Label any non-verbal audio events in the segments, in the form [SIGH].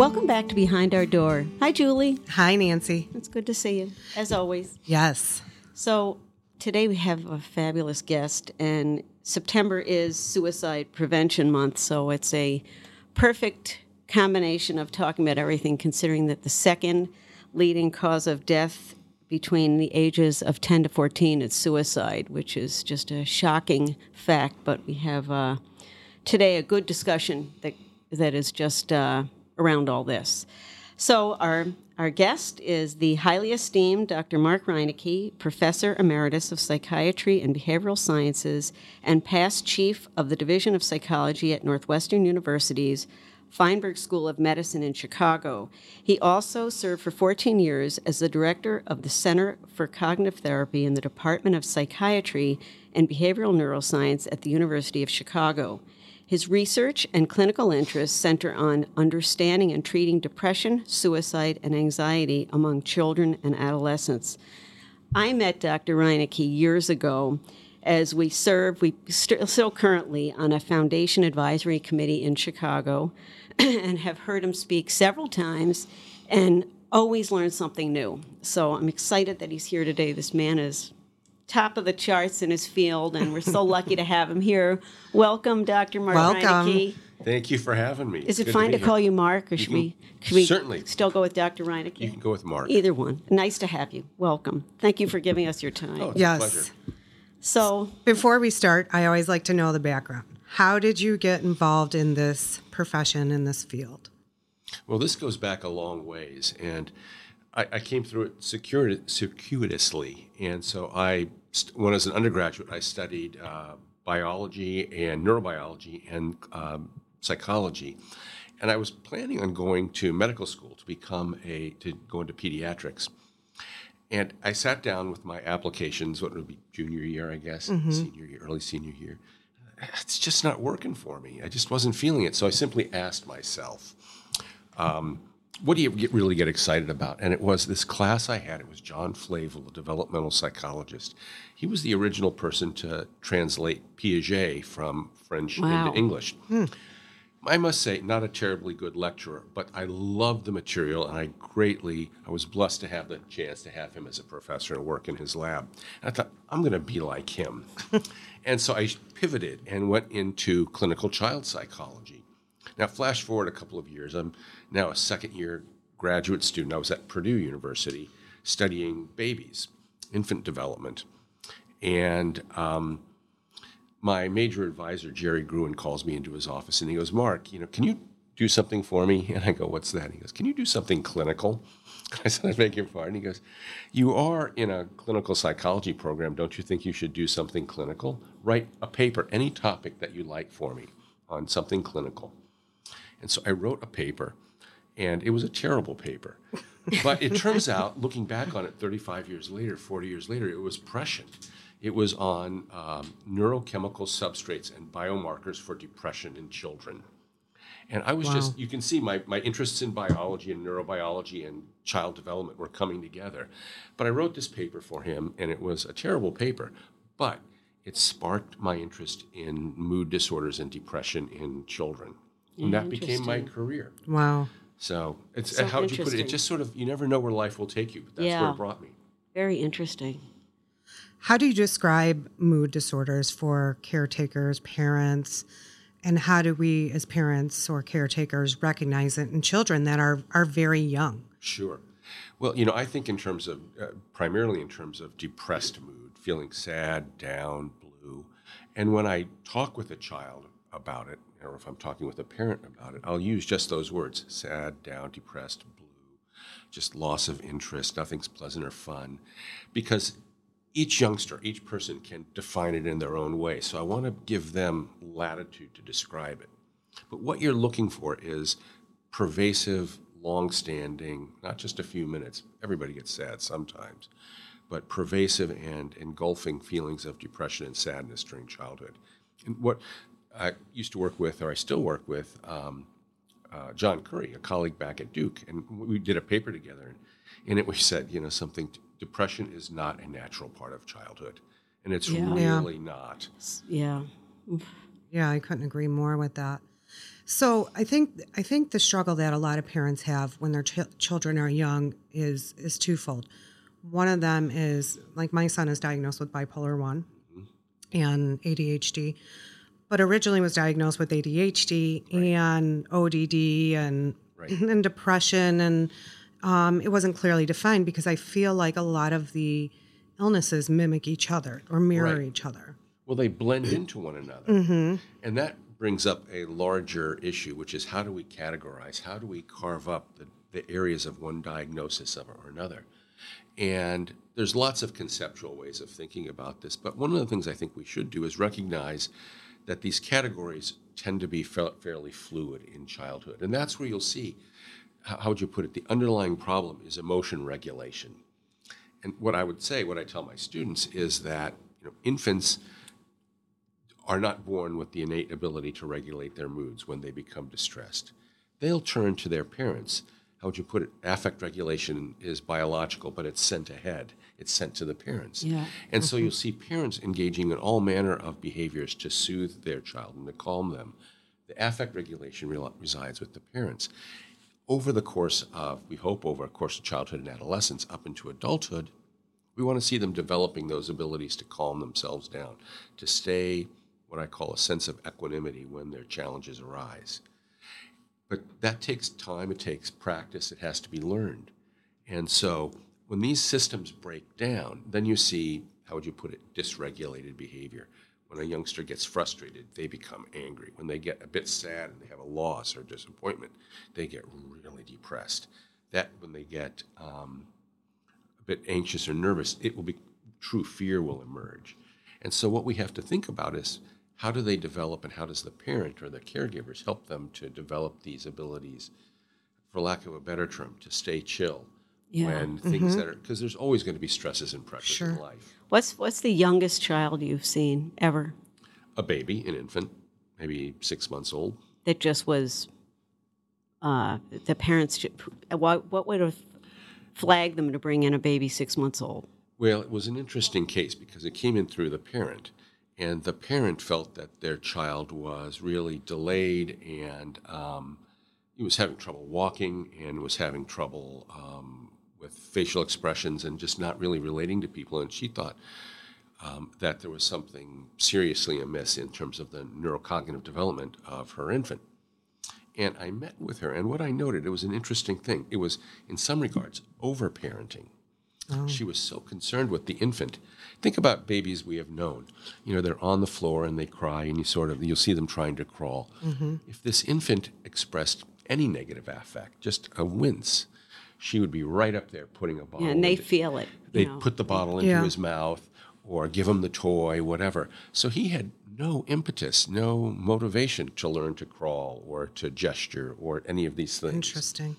Welcome back to Behind Our Door. Hi, Julie. Hi, Nancy. It's good to see you, as always. Yes. So, today we have a fabulous guest, and September is Suicide Prevention Month, so it's a perfect combination of talking about everything, considering that the second leading cause of death between the ages of 10 to 14 is suicide, which is just a shocking fact. But we have uh, today a good discussion that that is just uh, around all this. So our our guest is the highly esteemed Dr. Mark Reinecke, Professor Emeritus of Psychiatry and Behavioral Sciences and past Chief of the Division of Psychology at Northwestern University's Feinberg School of Medicine in Chicago. He also served for 14 years as the director of the Center for Cognitive Therapy in the Department of Psychiatry and Behavioral Neuroscience at the University of Chicago. His research and clinical interests center on understanding and treating depression, suicide, and anxiety among children and adolescents. I met Dr. Reinecke years ago as we serve, we st- still currently on a foundation advisory committee in Chicago [CLEARS THROAT] and have heard him speak several times and always learn something new. So I'm excited that he's here today. This man is top of the charts in his field, and we're so lucky to have him here. Welcome, Dr. Mark Welcome. Reinecke. Thank you for having me. Is it fine be to call you Mark, or should we, should we Certainly. still go with Dr. Reinecke? You can go with Mark. Either one. Nice to have you. Welcome. Thank you for giving us your time. Oh, it's a Yes. pleasure. So, Before we start, I always like to know the background. How did you get involved in this profession, in this field? Well, this goes back a long ways, and I, I came through it securi- circuitously. And so I, st- when I was an undergraduate, I studied uh, biology and neurobiology and um, psychology. And I was planning on going to medical school to become a, to go into pediatrics. And I sat down with my applications, what would be junior year, I guess, senior year, early senior year. It's just not working for me. I just wasn't feeling it. So I simply asked myself, um, what do you get, really get excited about? And it was this class I had. It was John Flavell, a developmental psychologist. He was the original person to translate Piaget from French Wow. into English. Hmm. I must say, not a terribly good lecturer, but I loved the material, and I greatly, I was blessed to have the chance to have him as a professor and work in his lab. And I thought, I'm going to be like him. [LAUGHS] and so I pivoted and went into clinical child psychology. Now, flash forward a couple of years. I'm now a second year graduate student. I was at Purdue University studying babies, infant development. And um, my major advisor, Jerry Gruen, calls me into his office and he goes, Mark, you know, can you do something for me? And I go, What's that? He goes, Can you do something clinical? [LAUGHS] I said, I beg your pardon. He goes, You are in a clinical psychology program. Don't you think you should do something clinical? Write a paper, any topic that you like for me on something clinical. And so I wrote a paper, and it was a terrible paper. But it turns out, looking back on it 35 years later, 40 years later, it was prescient. It was on um, neurochemical substrates and biomarkers for depression in children. And I was just, you can see my, my interests in biology and neurobiology and child development were coming together. But I wrote this paper for him, and it was a terrible paper, but it sparked my interest in mood disorders and depression in children. And that became my career. Wow. So it's So how would you put it? interesting. It just sort of you never know where life will take you. But that's where it brought me. very interesting. How do you describe mood disorders for caretakers, parents, and how do we, as parents or caretakers, recognize it in children that are, are very young? Sure. Well, you know, I think in terms of uh, primarily in terms of depressed mood, feeling sad, down, blue, and when I talk with a child about it, or if I'm talking with a parent about it, I'll use just those words: sad, down, depressed, blue, just loss of interest, nothing's pleasant or fun, because each youngster, each person can define it in their own way. So I want to give them latitude to describe it. But what you're looking for is pervasive, long-standing, not just a few minutes. Everybody gets sad sometimes, but pervasive and engulfing feelings of depression and sadness during childhood. And what I used to work with, or I still work with, um, uh, John Curry, a colleague back at Duke, and we did a paper together. And in it, we said, you know, something. Depression is not a natural part of childhood, and it's Yeah. Yeah. really not. Yeah. Yeah, I couldn't agree more with that. So I think I think the struggle that a lot of parents have when their ch- children are young is is twofold. One of them is like my son is diagnosed with bipolar one and ADHD, but originally was diagnosed with ADHD and ODD and [LAUGHS] and depression and um, it wasn't clearly defined because I feel like a lot of the illnesses mimic each other or mirror Right. each other. Well, they blend into one another. And that brings up a larger issue, which is how do we categorize? How do we carve up the, the areas of one diagnosis of or another? And there's lots of conceptual ways of thinking about this. But one of the things I think we should do is recognize that these categories tend to be fa- fairly fluid in childhood. And that's where you'll see, how, how would you put it? The underlying problem is emotion regulation. And what I would say, what I tell my students is that you know, infants are not born with the innate ability to regulate their moods when they become distressed. They'll turn to their parents. How would you put it? Affect regulation is biological, but it's sent ahead. It's sent to the parents. Yeah. And so mm-hmm. you'll see parents engaging in all manner of behaviors to soothe their child and to calm them. The affect regulation re- resides with the parents. Over the course of, we hope, over a course of childhood and adolescence up into adulthood, we want to see them developing those abilities to calm themselves down, to stay what I call a sense of equanimity when their challenges arise. But that takes time, it takes practice, it has to be learned. And so when these systems break down, then you see, how would you put it, dysregulated behavior. When a youngster gets frustrated, they become angry. When they get a bit sad and they have a loss or disappointment, they get really depressed. That when they get um, a bit anxious or nervous, it will be true fear will emerge. And so what we have to think about is how do they develop and how does the parent or the caregivers help them to develop these abilities, for lack of a better term, to stay chill Yeah. when things that are because there's always going to be stresses and pressures in Sure. life. What's what's the youngest child you've seen ever A baby, an infant, maybe six months old. that just was uh, the parents? What what would have flagged them to bring in a baby six months old? Well, it was an interesting case because it came in through the parent, and the parent felt that their child was really delayed and um, he was having trouble walking and was having trouble um, with facial expressions and just not really relating to people. And she thought um, that there was something seriously amiss in terms of the neurocognitive development of her infant. And I met with her, and what I noted, it was an interesting thing. It was, in some regards, overparenting. She was so concerned with the infant. Think about babies we have known. You know, they're on the floor and they cry, and you sort of you'll see them trying to crawl. If this infant expressed any negative affect, just a wince, she would be right up there putting a bottle. Yeah, and they into- feel it. They'd know. put the bottle into Yeah. his mouth or give him the toy, whatever. So he had no impetus, no motivation to learn to crawl or to gesture or any of these things. Interesting.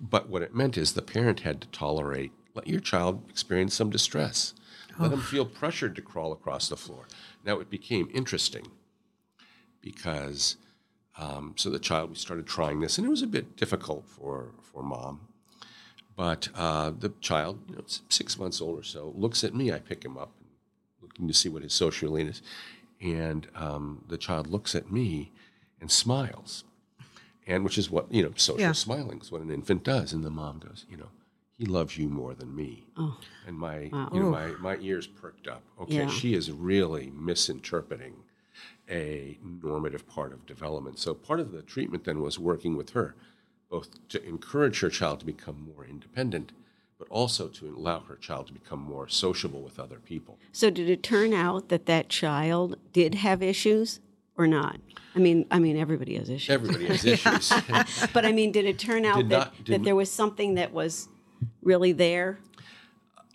But what it meant is the parent had to tolerate, let your child experience some distress. Let him feel pressured to crawl across the floor. Now it became interesting because, um, so the child, we started trying this, and it was a bit difficult for, for mom. But uh, the child, you know, six months old or so, looks at me. I pick him up, looking to see what his social need is. And um, the child looks at me and smiles and which is what you know social Yeah. smiling is what an infant does and the mom goes you know he loves you more than me and my you know my, my ears perked up okay Yeah. she is really misinterpreting a normative part of development so part of the treatment then was working with her both to encourage her child to become more independent but also to allow her child to become more sociable with other people So did it turn out that that child did have issues or not? I mean, I mean, everybody has issues. everybody has [LAUGHS] issues [LAUGHS] but I mean, did it turn out Did that, not- that there was something that was really there?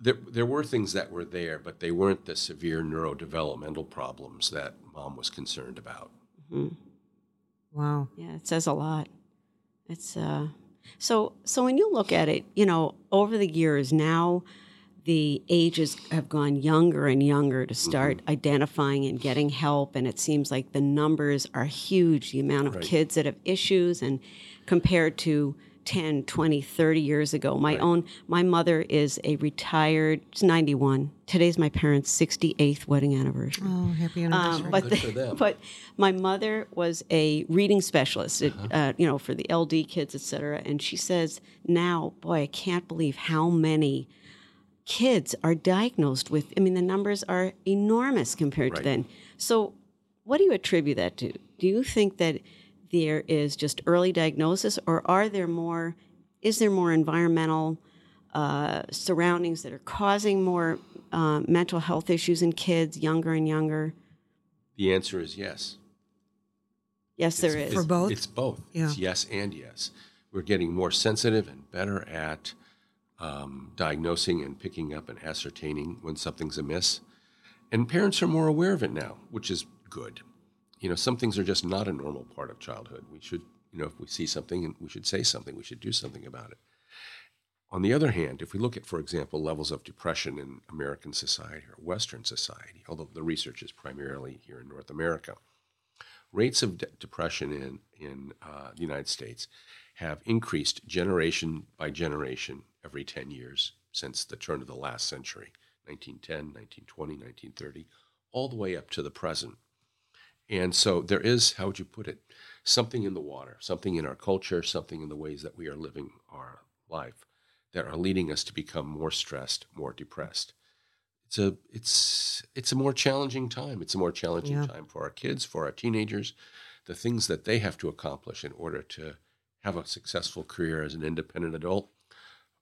there, there were things that were there, but they weren't the severe neurodevelopmental problems that mom was concerned about. Mm-hmm. Wow. Yeah, it says a lot. It's uh so so when you look at it, you know, over the years now the ages have gone younger and younger to start identifying and getting help and it seems like the numbers are huge the amount of Right. kids that have issues and compared to 10, 20, 30 years ago. My own, my mother is a retired, she's 91. Today's my parents' 68th wedding anniversary. Oh, happy anniversary. Um, but Good for the- them. [LAUGHS] but my mother was a reading specialist, at, uh, you know, for the LD kids, etc. And she says now, boy, I can't believe how many kids are diagnosed with. I mean, the numbers are enormous compared to then. So, what do you attribute that to? Do you think that there is just early diagnosis, or are there more? Is there more environmental uh, surroundings that are causing more uh, mental health issues in kids, younger and younger? The answer is yes. Yes, there It's- is. For both? It's both. Yeah. It's yes and yes. We're getting more sensitive and better at um, diagnosing and picking up and ascertaining when something's amiss. And parents are more aware of it now, which is good. You know, some things are just not a normal part of childhood. We should, you know, if we see something, we should say something. We should do something about it. On the other hand, if we look at, for example, levels of depression in American society or Western society, although the research is primarily here in North America, rates of de- depression in in uh, the United States have increased generation by generation every 10 years since the turn of the last century 1910 1920 1930 all the way up to the present and so there is how would you put it something in the water something in our culture something in the ways that we are living our life that are leading us to become more stressed more depressed it's a it's it's a more challenging time. It's a more challenging Yeah. time for our kids, for our teenagers, the things that they have to accomplish in order to have a successful career as an independent adult.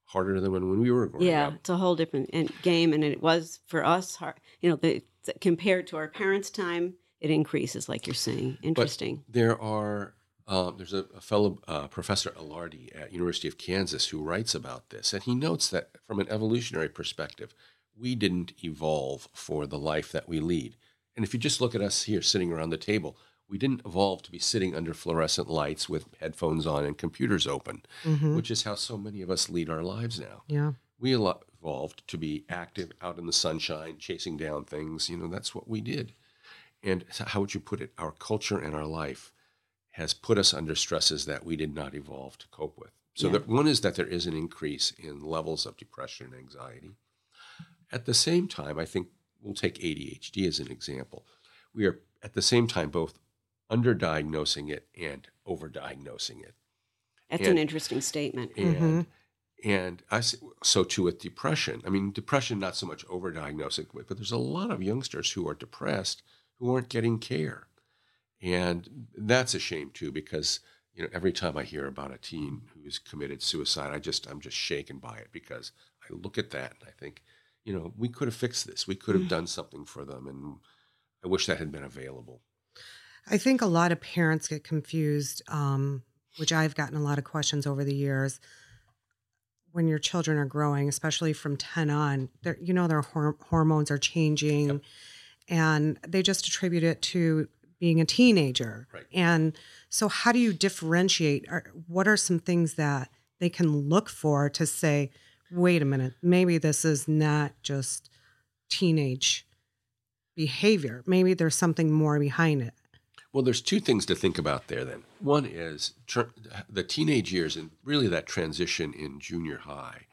Harder than when, when we were growing yeah, up. it's a whole different game, and it was for us. Hard, you know, the, compared to our parents' time, it increases, like you're saying. Interesting. There are um, there's a, a fellow uh, professor Ilardi at University of Kansas who writes about this, and he notes that from an evolutionary perspective, we didn't evolve for the life that we lead. And if you just look at us here sitting around the table, we didn't evolve to be sitting under fluorescent lights with headphones on and computers open, which is how so many of us lead our lives now. yeah. We evolved to be active out in the sunshine, chasing down things. You know, that's what we did. And how would you put it? Our culture and our life has put us under stresses that we did not evolve to cope with. So, Yeah. that one is that there is an increase in levels of depression and anxiety. At the same time, I think we'll take ADHD as an example. We are at the same time both underdiagnosing it and overdiagnosing it. That's and- an interesting statement. And mm-hmm. and I so too with depression. I mean, depression not so much overdiagnosing, but there's a lot of youngsters who are depressed who aren't getting care, and that's a shame too because you know every time I hear about a teen who's committed suicide, I just I'm just shaken by it because I look at that and I think, you know, we could have fixed this. We could have [SIGHS] done something for them, and I wish that had been available. I think a lot of parents get confused, um, which I've gotten a lot of questions over the years. When your children are growing, especially from 10 on, you know, their hor- hormones are changing Yep. And they just attribute it to being a teenager. Right. And so, how do you differentiate? What are some things that they can look for to say, wait a minute, maybe this is not just teenage behavior? Maybe there's something more behind it. Well, there's two things to think about there then. One is tr- the teenage years and really that transition in junior high,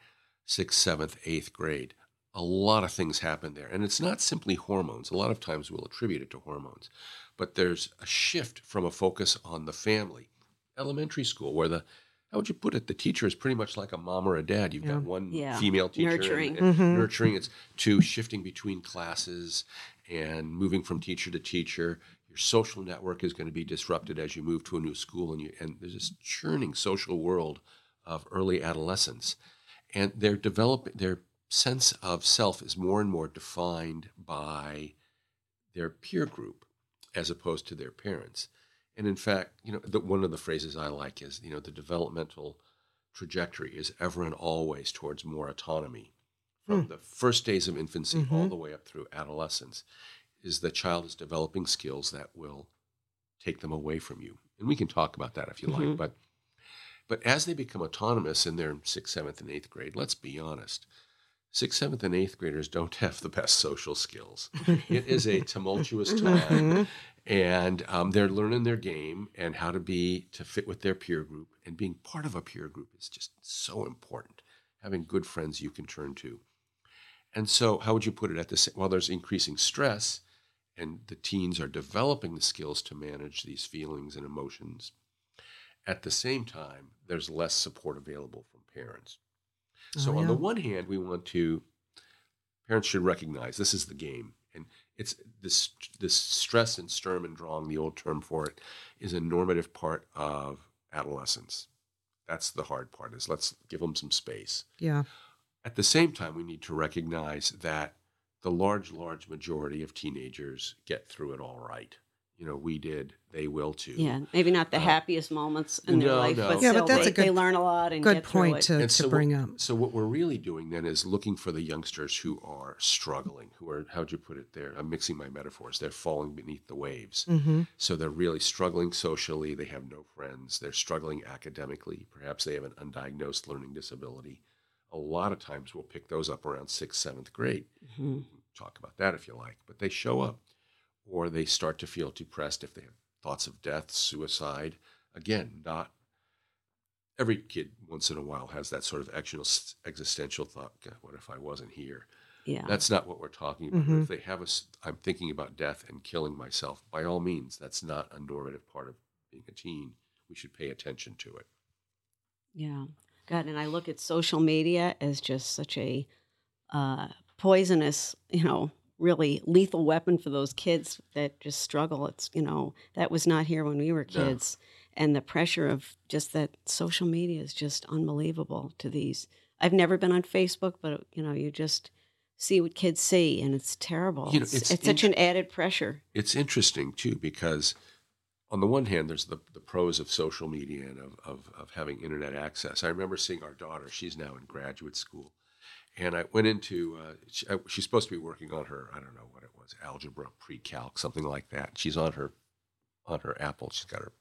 sixth, seventh, eighth grade. A lot of things happen there. And it's not simply hormones. A lot of times we'll attribute it to hormones, but there's a shift from a focus on the family. Elementary school, where the how would you put it? The teacher is pretty much like a mom or a dad. You've got one Yeah. female teacher, and- Nurturing. and mm-hmm. nurturing. It's two shifting between classes and moving from teacher to teacher. Your social network is going to be disrupted as you move to a new school, and you and there's this churning social world of early adolescence, and their develop their sense of self is more and more defined by their peer group as opposed to their parents. And in fact, you know, the, one of the phrases I like is, you know, the developmental trajectory is ever and always towards more autonomy. From hmm. the first days of infancy all mm-hmm. the way up through adolescence, is the child is developing skills that will take them away from you. And we can talk about that if you like, mm-hmm. but but as they become autonomous in their sixth, seventh, and eighth grade, let's be honest, sixth, seventh, and eighth graders don't [LAUGHS] have the best social skills. [LAUGHS] it is a tumultuous time, and um, they're learning their game and how to be to fit with their peer group. And being part of a peer group is just so important. Having good friends you can turn to. And so, how would you put it? At this, while there's increasing stress, and the teens are developing the skills to manage these feelings and emotions. At the same time, there's less support available from parents. Oh, so, Oh, on the one hand, we want to, parents should recognize this is the game. And it's this, this stress and Sturm and Drang, the old term for it, is a normative part of adolescence. That's the hard part, is let's give them some space. Yeah. At the same time, we need to recognize that the large, large majority of teenagers get through it all right. You know, we did, they will too. Yeah, maybe not the Uh, happiest moments in their no, life, no. but Yeah, but that's they, a good- they learn a lot and Good get point it. to, And to so bring up. So what we're really doing then is looking for the youngsters who are struggling, who are how'd you put it there? I'm mixing my metaphors. They're falling beneath the waves. hmm So they're really struggling socially. They have no friends. They're struggling academically. Perhaps they have an undiagnosed learning disability. A lot of times we'll pick those up around sixth, seventh grade. Mhm. Talk about that if you like. But they show up, or they start to feel depressed if they have thoughts of death, suicide. Again, not every kid once in a while has that sort of exi- existential thought. God, what if I wasn't here? Yeah, That's not what we're talking about. Mhm. If they have us, I'm thinking about death and killing myself. By all means, that's not a normative part of being a teen. We should pay attention to it. yeah. God, and I look at social media as just such a uh, poisonous, you know, really lethal weapon for those kids that just struggle. It's you know that was not here when we were kids, and the pressure of just that social media is just unbelievable to these. I've never been on Facebook, but you know, you just see what kids see, and it's terrible. You know, it's, it's it's such an added pressure. It's interesting too because, on the one hand, there's the, the pros of social media and of, of, of having internet access. I remember seeing our daughter. She's now in graduate school, and I went into. Uh, she, I, she's supposed to be working on her. I don't know what it was, algebra, pre-calc, something like that. She's on her on her Apple. She's got her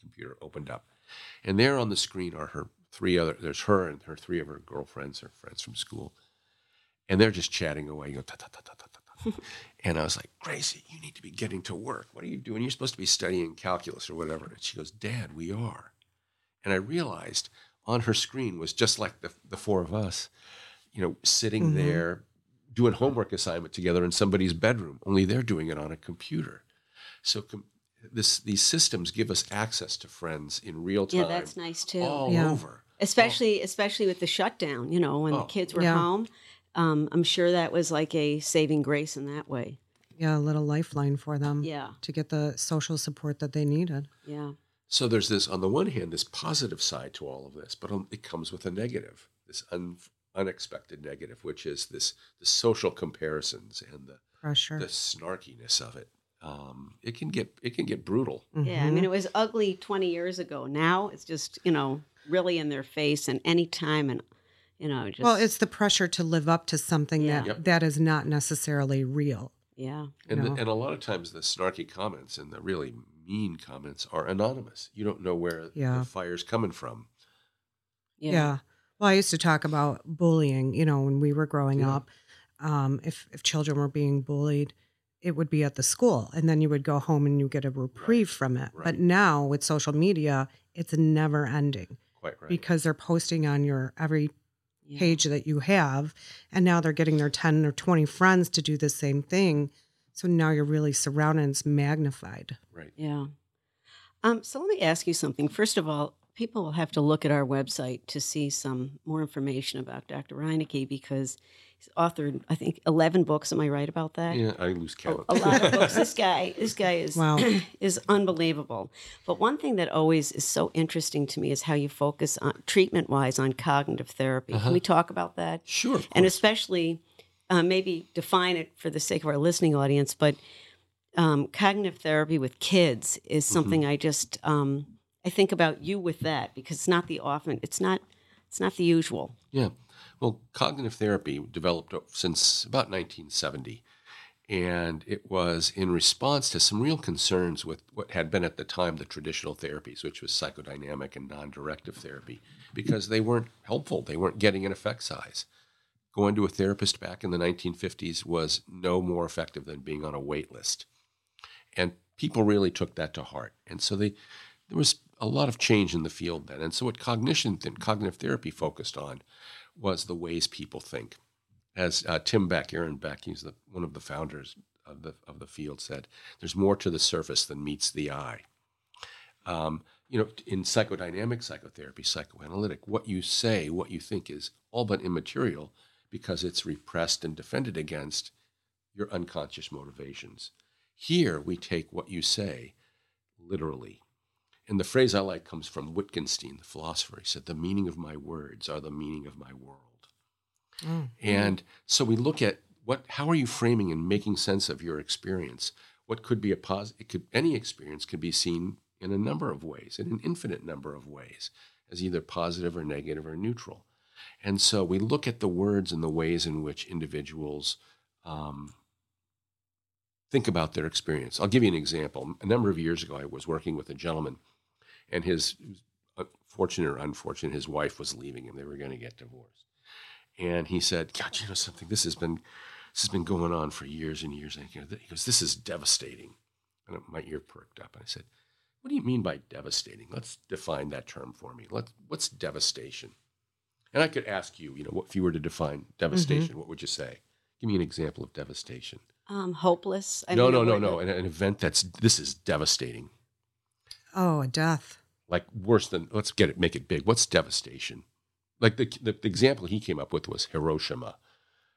computer opened up, and there on the screen are her three other. There's her and her three of her girlfriends, her friends from school, and they're just chatting away. You go ta ta ta ta ta ta. ta. [LAUGHS] and I was like, Gracie, you need to be getting to work. What are you doing? You're supposed to be studying calculus or whatever. And she goes, Dad, we are. And I realized on her screen was just like the the four of us, you know, sitting Mhm. there doing homework assignment together in somebody's bedroom. Only they're doing it on a computer. So com- this these systems give us access to friends in real time. Yeah, that's nice too. all Yeah. over. especially especially with the shutdown. You know, when Oh. the kids were Yeah. home. Um, I'm sure that was like a saving grace in that way. Yeah, a little lifeline for them Yeah, to get the social support that they needed. yeah, So there's this, on the one hand, this positive side to all of this, but it comes with a negative, this un, unexpected negative, which is this the social comparisons and the, Pressure. the snarkiness of it. Um, it can get it can get brutal. yeah. I mean, it was ugly 20 years ago. Now it's just you know really in their face and any time and you know just well, it's the pressure to live up to something Yeah. that Yep. that is not necessarily real. yeah, And, the, and a lot of times the snarky comments and the really mean comments are anonymous. You don't know where Yeah. the fire's coming from. yeah, Yeah. Well, I used to talk about bullying, you know, when we were growing Yeah. up. Um, if, if children were being bullied, it would be at the school. And then you would go home and you get a reprieve from it. right. But now with social media, it's never ending Quite right. because they're posting on your every yeah. page that you have. And now they're getting their 10 or 20 friends to do the same thing. So now you're really surrounded and it's magnified. right. Yeah. Um, so let me ask you something. First of all, people will have to look at our website to see some more information about Dr. Reinecke because he's authored, I think, 11 books. Am I right about that? Yeah, I lose count. a lot of books. [LAUGHS] This guy, this guy is Wow. [CLEARS THROAT] is unbelievable. But one thing that always is so interesting to me is how you focus on treatment wise on cognitive therapy. Can we talk about that? Sure. Of And especially, uh, maybe define it for the sake of our listening audience. But um, cognitive therapy with kids is Mm-hmm. something I just um, I think about you with that because it's not the often it's not it's not the usual. Yeah. Well, cognitive therapy developed since about 1970. And it was in response to some real concerns with what had been at the time the traditional therapies, which was psychodynamic and non directive therapy, because they weren't helpful. They weren't getting an effect size. going to a therapist back in the 1950s was no more effective than being on a wait list. And people really took that to heart. And so they there was a lot of change in the field then. And so what cognition and cognitive therapy focused on was the ways people think. As uh, Tim Beck, Aaron Beck, he's the, one of the founders of the of the field, said, "There's more to the surface than meets the eye." Um, you know, in psychodynamic psychotherapy, psychoanalytic, what you say, what you think is all but immaterial because it's repressed and defended against your unconscious motivations. Here, we take what you say literally. And the phrase I like comes from Wittgenstein, the philosopher. He said, The meaning of my words are the meaning of my world. Mm. And so we look at what, how are you framing and making sense of your experience? What could be a positive, it could, any experience could be seen in a number of ways, in an infinite number of ways, as either positive or negative or neutral. And so we look at the words and the ways in which individuals um, think about their experience. I'll give you an example. A number of years ago, I was working with a gentleman, and his fortunate or unfortunate, his wife was leaving him. They were going to get divorced. And he said, God, you know something? This has been this has been going on for years and years. And he goes, This is devastating. And my ear perked up. And I said, What do you mean by devastating? Let's define that term for me. Let's, what's devastation? And I could ask you, you know, what, if you were to define devastation, mm-hmm. what would you say? Give me an example of devastation. Um, hopeless. I no, no, no, no. An, an event that's this is devastating. Oh, a death. Like worse than. Let's get it. Make it big. What's devastation? Like the the, the example he came up with was Hiroshima.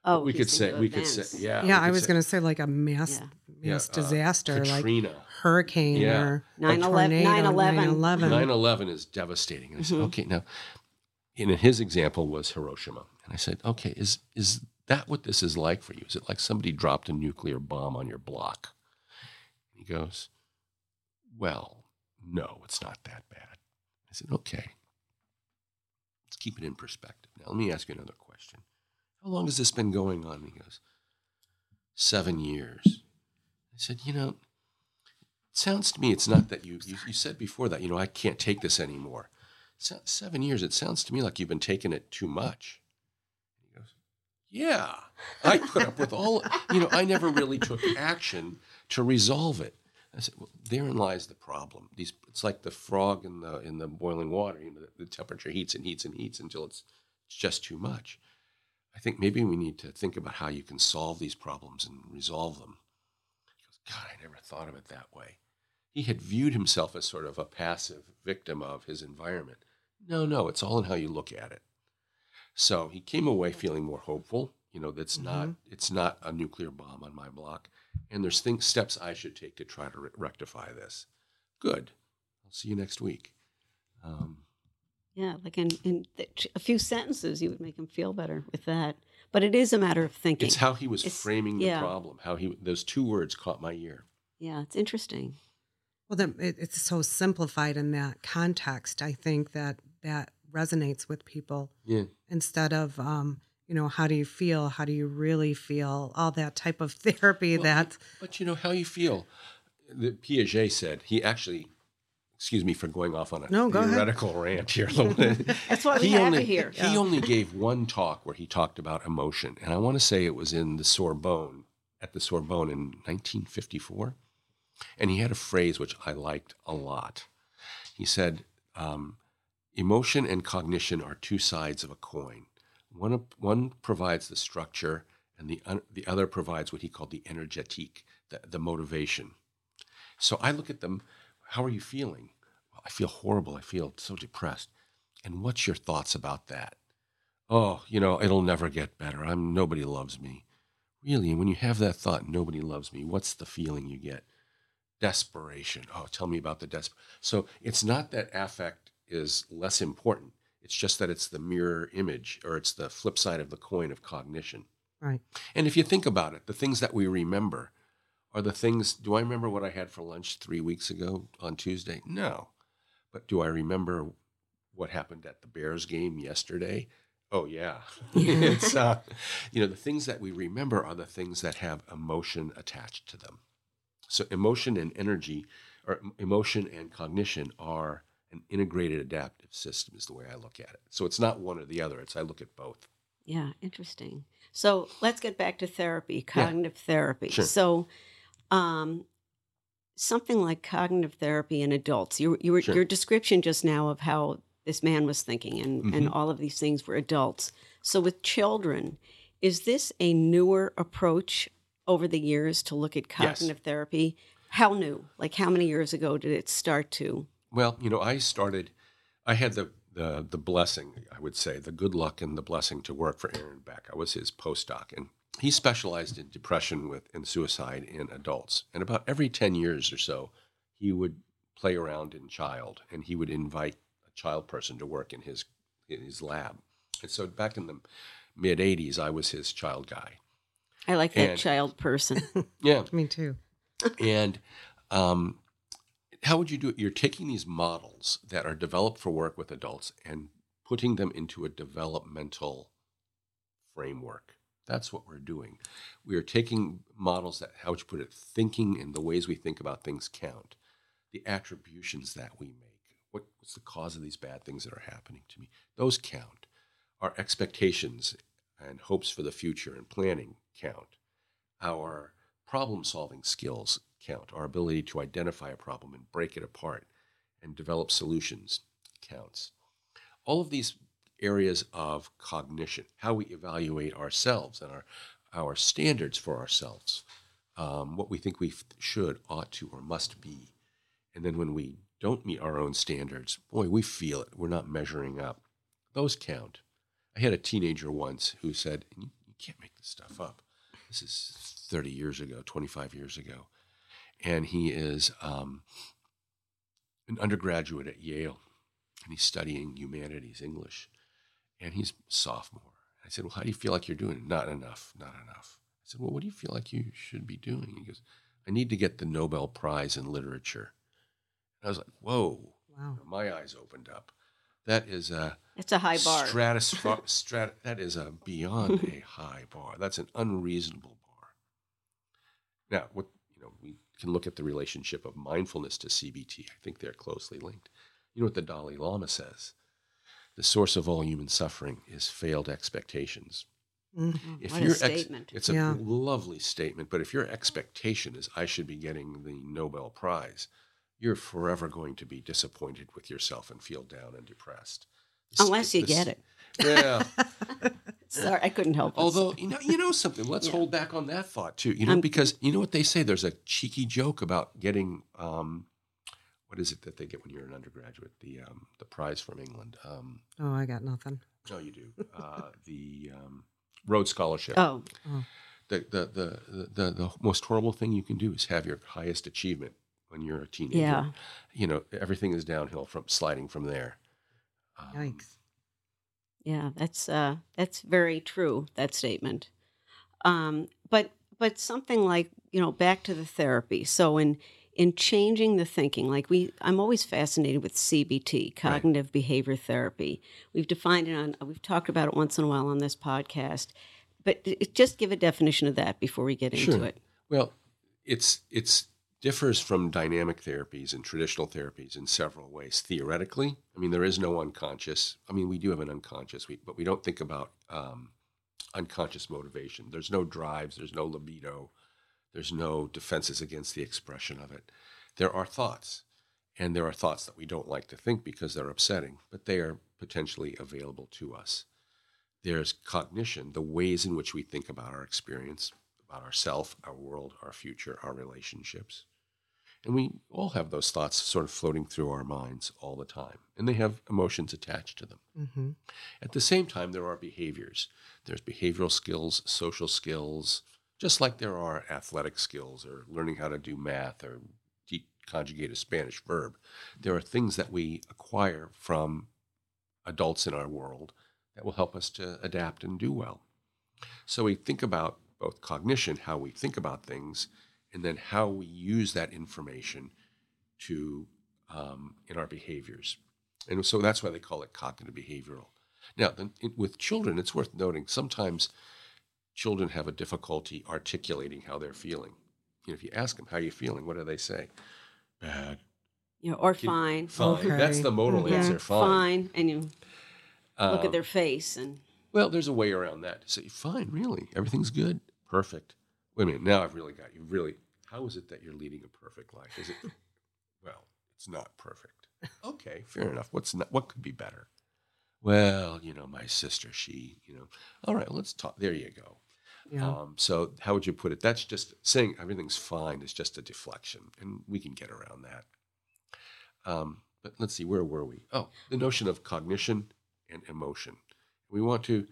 Oh, we could say we could say yeah. Yeah, I was going to say like a mass yeah. mass yeah, uh, disaster, Katrina. like hurricane yeah. or 9/11. 9/11. 9/11 is devastating. And I said, mm-hmm. okay, now, and his example was Hiroshima, and I said, okay, is is that what this is like for you? Is it like somebody dropped a nuclear bomb on your block? he goes, well, no, it's not that bad. I said, okay, let's keep it in perspective. Now, let me ask you another question. How long has this been going on? He goes, Seven years. I said, You know, it sounds to me it's not that you, you, you said before that, you know, I can't take this anymore. seven years, it sounds to me like you've been taking it too much. He goes, Yeah, I put up with all, you know, I never really took action to resolve it. I said, well, therein lies the problem. These, it's like the frog in the in the boiling water. You know, the, the temperature heats and heats and heats until it's, it's just too much. I think maybe we need to think about how you can solve these problems and resolve them. He goes, God, I never thought of it that way. He had viewed himself as sort of a passive victim of his environment. No, no, it's all in how you look at it. So he came away feeling more hopeful. You know, that's mm-hmm. not it's not a nuclear bomb on my block, and there's things steps I should take to try to re- rectify this. Good. I'll see you next week. Um, yeah, like in, in a few sentences, you would make him feel better with that. But it is a matter of thinking. It's how he was it's, framing the yeah. problem. How he those two words caught my ear. Yeah, it's interesting. Well, then it, it's so simplified in that context. I think that that resonates with people. Yeah. Instead of um, you know, how do you feel? How do you really feel? All that type of [LAUGHS] therapy. Well, that. But you know how you feel. The Piaget said he actually excuse me for going off on a no, theoretical ahead. [LAUGHS] rant here. That's why we he have only, it here. He yeah. only gave one talk where he talked about emotion, and I want to say it was in the Sorbonne at the Sorbonne in 1954, and he had a phrase which I liked a lot. He said, um, "Emotion and cognition are two sides of a coin. One one provides the structure, and the the other provides what he called the energetique, the, the motivation." So I look at them how are you feeling? Well, I feel horrible. I feel so depressed. And what's your thoughts about that? Oh, you know, it'll never get better. I'm nobody loves me. Really, and when you have that thought, nobody loves me, what's the feeling you get? Desperation. Oh, tell me about the desperate. So it's not that affect is less important. It's just that it's the mirror image or it's the flip side of the coin of cognition. Right. And if you think about it, the things that we remember, are the things, do I remember what I had for lunch three weeks ago on Tuesday? No. But do I remember what happened at the Bears game yesterday? Oh, yeah. [LAUGHS] it's, uh, you know, the things that we remember are the things that have emotion attached to them. So emotion and energy, or emotion and cognition are an integrated adaptive system, is the way I look at it. So it's not one or the other, it's I look at both. Yeah, interesting. So let's get back to therapy, cognitive therapy. Sure. So, um, something like cognitive therapy in adults. You, you were, Sure. Your description just now of how this man was thinking, and, and Mm-hmm. all of these things were adults. So with children, is this a newer approach over the years to look at Yes. cognitive therapy? How new? Like how many years ago did it start to? Well, you know, I started. I had the the the blessing, I would say, the good luck and the blessing to work for Aaron Beck. I was his postdoc, and he specialized in depression with and suicide in adults. And about every ten years or so, he would play around in child, and he would invite a child person to work in his in his lab. And so back in the mid '80s, I was his child guy. I like that And- child person. [LAUGHS] Yeah, Me too. and um, how would you do it? You're taking these models that are developed for work with adults and putting them into a developmental framework. That's what we're doing. We are taking models that, how would you put it, thinking and the ways we think about things count, the attributions that we make. What, what's the cause of these bad things that are happening to me? Those count. Our expectations and hopes for the future and planning count. Our problem solving skills count. Our ability to identify a problem and break it apart and develop solutions counts. All of these areas of cognition, how we evaluate ourselves and our, our standards for ourselves, um, what we think we should, ought to, or must be. And then when we don't meet our own standards, boy, we feel it. We're not measuring up. Those count. I had a teenager once who said, you can't make this stuff up. This is 30 years ago, 25 years ago. And he is um, an undergraduate at Yale, and he's studying humanities, English, and he's sophomore. I said, Well, how do you feel like you're doing? Not enough, not enough. I said, Well, what do you feel like you should be doing? He goes, I need to get the Nobel Prize in Literature. And I was like, Whoa. Wow. My eyes opened up. That is a It's a high bar. Stratus, [LAUGHS] strat, that is a beyond a high bar. That's an unreasonable bar. Now, what you know, we can look at the relationship of mindfulness to CBT. I think they're closely linked. You know what the Dalai Lama says? The source of all human suffering is failed expectations. Mm. If what a your ex- it's a Yeah. lovely statement, but if your expectation is I should be getting the Nobel Prize, you're forever going to be disappointed with yourself and feel down and depressed. This- Unless you this- get it. Yeah. [LAUGHS] Sorry, I couldn't help it. Although you know, you know something. Let's Yeah. hold back on that thought too. You know, Um, because you know what they say. There's a cheeky joke about getting um, what is it that they get when you're an undergraduate? The um, the prize from England. Um, Oh, I got nothing. no, you do. Uh, the um, Rhodes Scholarship. oh, The, the, the the the the most horrible thing you can do is have your highest achievement when you're a teenager. Yeah. You know, everything is downhill from sliding from there. Um, Yikes. Yeah, that's uh, that's very true. That statement. Um, but but something like you know back to the therapy. So in in changing the thinking, like we, I'm always fascinated with CBT, cognitive behavior therapy. We've defined it on. We've talked about it once in a while on this podcast. But just give a definition of that before we get into Sure. it. Well, it's it's differs from dynamic therapies and traditional therapies in several ways. Theoretically, I mean, there is no unconscious. I mean, we do have an unconscious, but we don't think about um, unconscious motivation. There's no drives. There's no libido. There's no defenses against the expression of it. There are thoughts, and there are thoughts that we don't like to think because they're upsetting, but they are potentially available to us. There's cognition, the ways in which we think about our experience, about ourself, our world, our future, our relationships. And we all have those thoughts sort of floating through our minds all the time, and they have emotions attached to them. Mm-hmm. At the same time, there are behaviors. There's behavioral skills, social skills, just like there are athletic skills or learning how to do math or conjugate a Spanish verb. There are things that we acquire from adults in our world that will help us to adapt and do well. So we think about both cognition, how we think about things, and then how we use that information to um, in our behaviors. And so that's why they call it cognitive behavioral. Now, then, it, with children, it's worth noting sometimes children have a difficulty articulating how they're feeling. You know, if you ask them, how are you feeling? What do they say? Bad. You know, or Can- fine. Fine. Okay. That's the modal Mhm. answer. Fine. Fine. And you look Um, at their face and Well, there's a way around that. To say, fine, really, everything's good, perfect. Wait a minute, now I've really got you. Really, how is it that you're leading a perfect life? Is it? [LAUGHS] well, it's not perfect. Okay, fair enough. What's not, what could be better? Well, you know, my sister, she, you know, all right, let's talk. There you go. Yeah. Um, so, how would you put it? That's just saying everything's fine is just a deflection, and we can get around that. Um, but let's see, where were we? Oh, the notion of cognition and emotion. We want to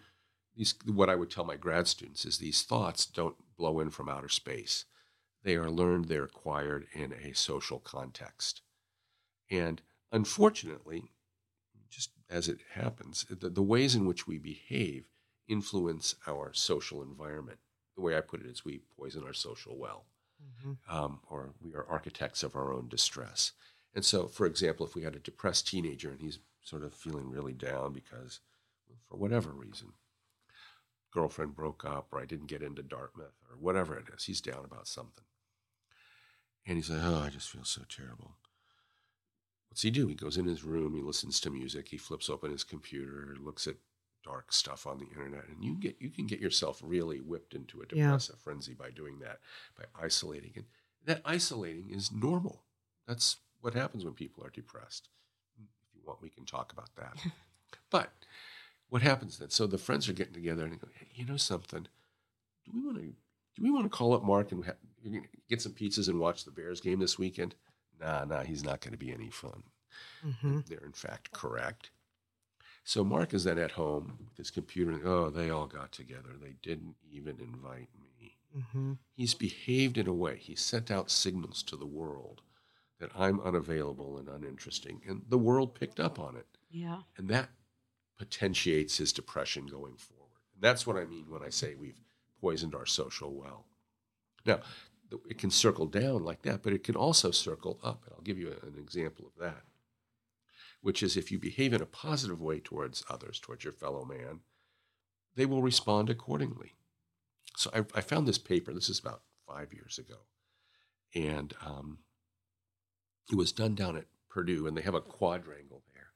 these. What I would tell my grad students is these thoughts don't blow in from outer space. They are learned. They're acquired in a social context, and unfortunately, just as it happens, the, the ways in which we behave influence our social environment. The way I put it is we poison our social well, Mhm. um, or we are architects of our own distress. And so, for example, if we had a depressed teenager and he's sort of feeling really down because, for whatever reason, girlfriend broke up or I didn't get into Dartmouth or whatever it is, he's down about something. And he's like, oh, I just feel so terrible. What's he do? He goes in his room, he listens to music, he flips open his computer, looks at dark stuff on the internet, and you get you can get yourself really whipped into a Yeah. depressive frenzy by doing that, by isolating. And that isolating is normal. That's what happens when people are depressed. If you want, we can talk about that. [LAUGHS] but what happens then? So the friends are getting together and they go, hey, you know something? Do we want to do we want to call up Mark and ha- get some pizzas and watch the Bears game this weekend? Nah, nah, he's not going to be any fun. Mhm. They're in fact correct. So Mark is then at home with his computer. And, oh, they all got together. They didn't even invite me. Mhm. He's behaved in a way. He sent out signals to the world that I'm unavailable and uninteresting, and the world picked up on it, Yeah. and that potentiates his depression going forward. And that's what I mean when I say we've poisoned our social well. Now, it can circle down like that, but it can also circle up. And I'll give you an example of that, which is if you behave in a positive way towards others, towards your fellow man, they will respond accordingly. So I, I found this paper, this is about five years ago, and um, it was done down at Purdue, and they have a quadrangle there.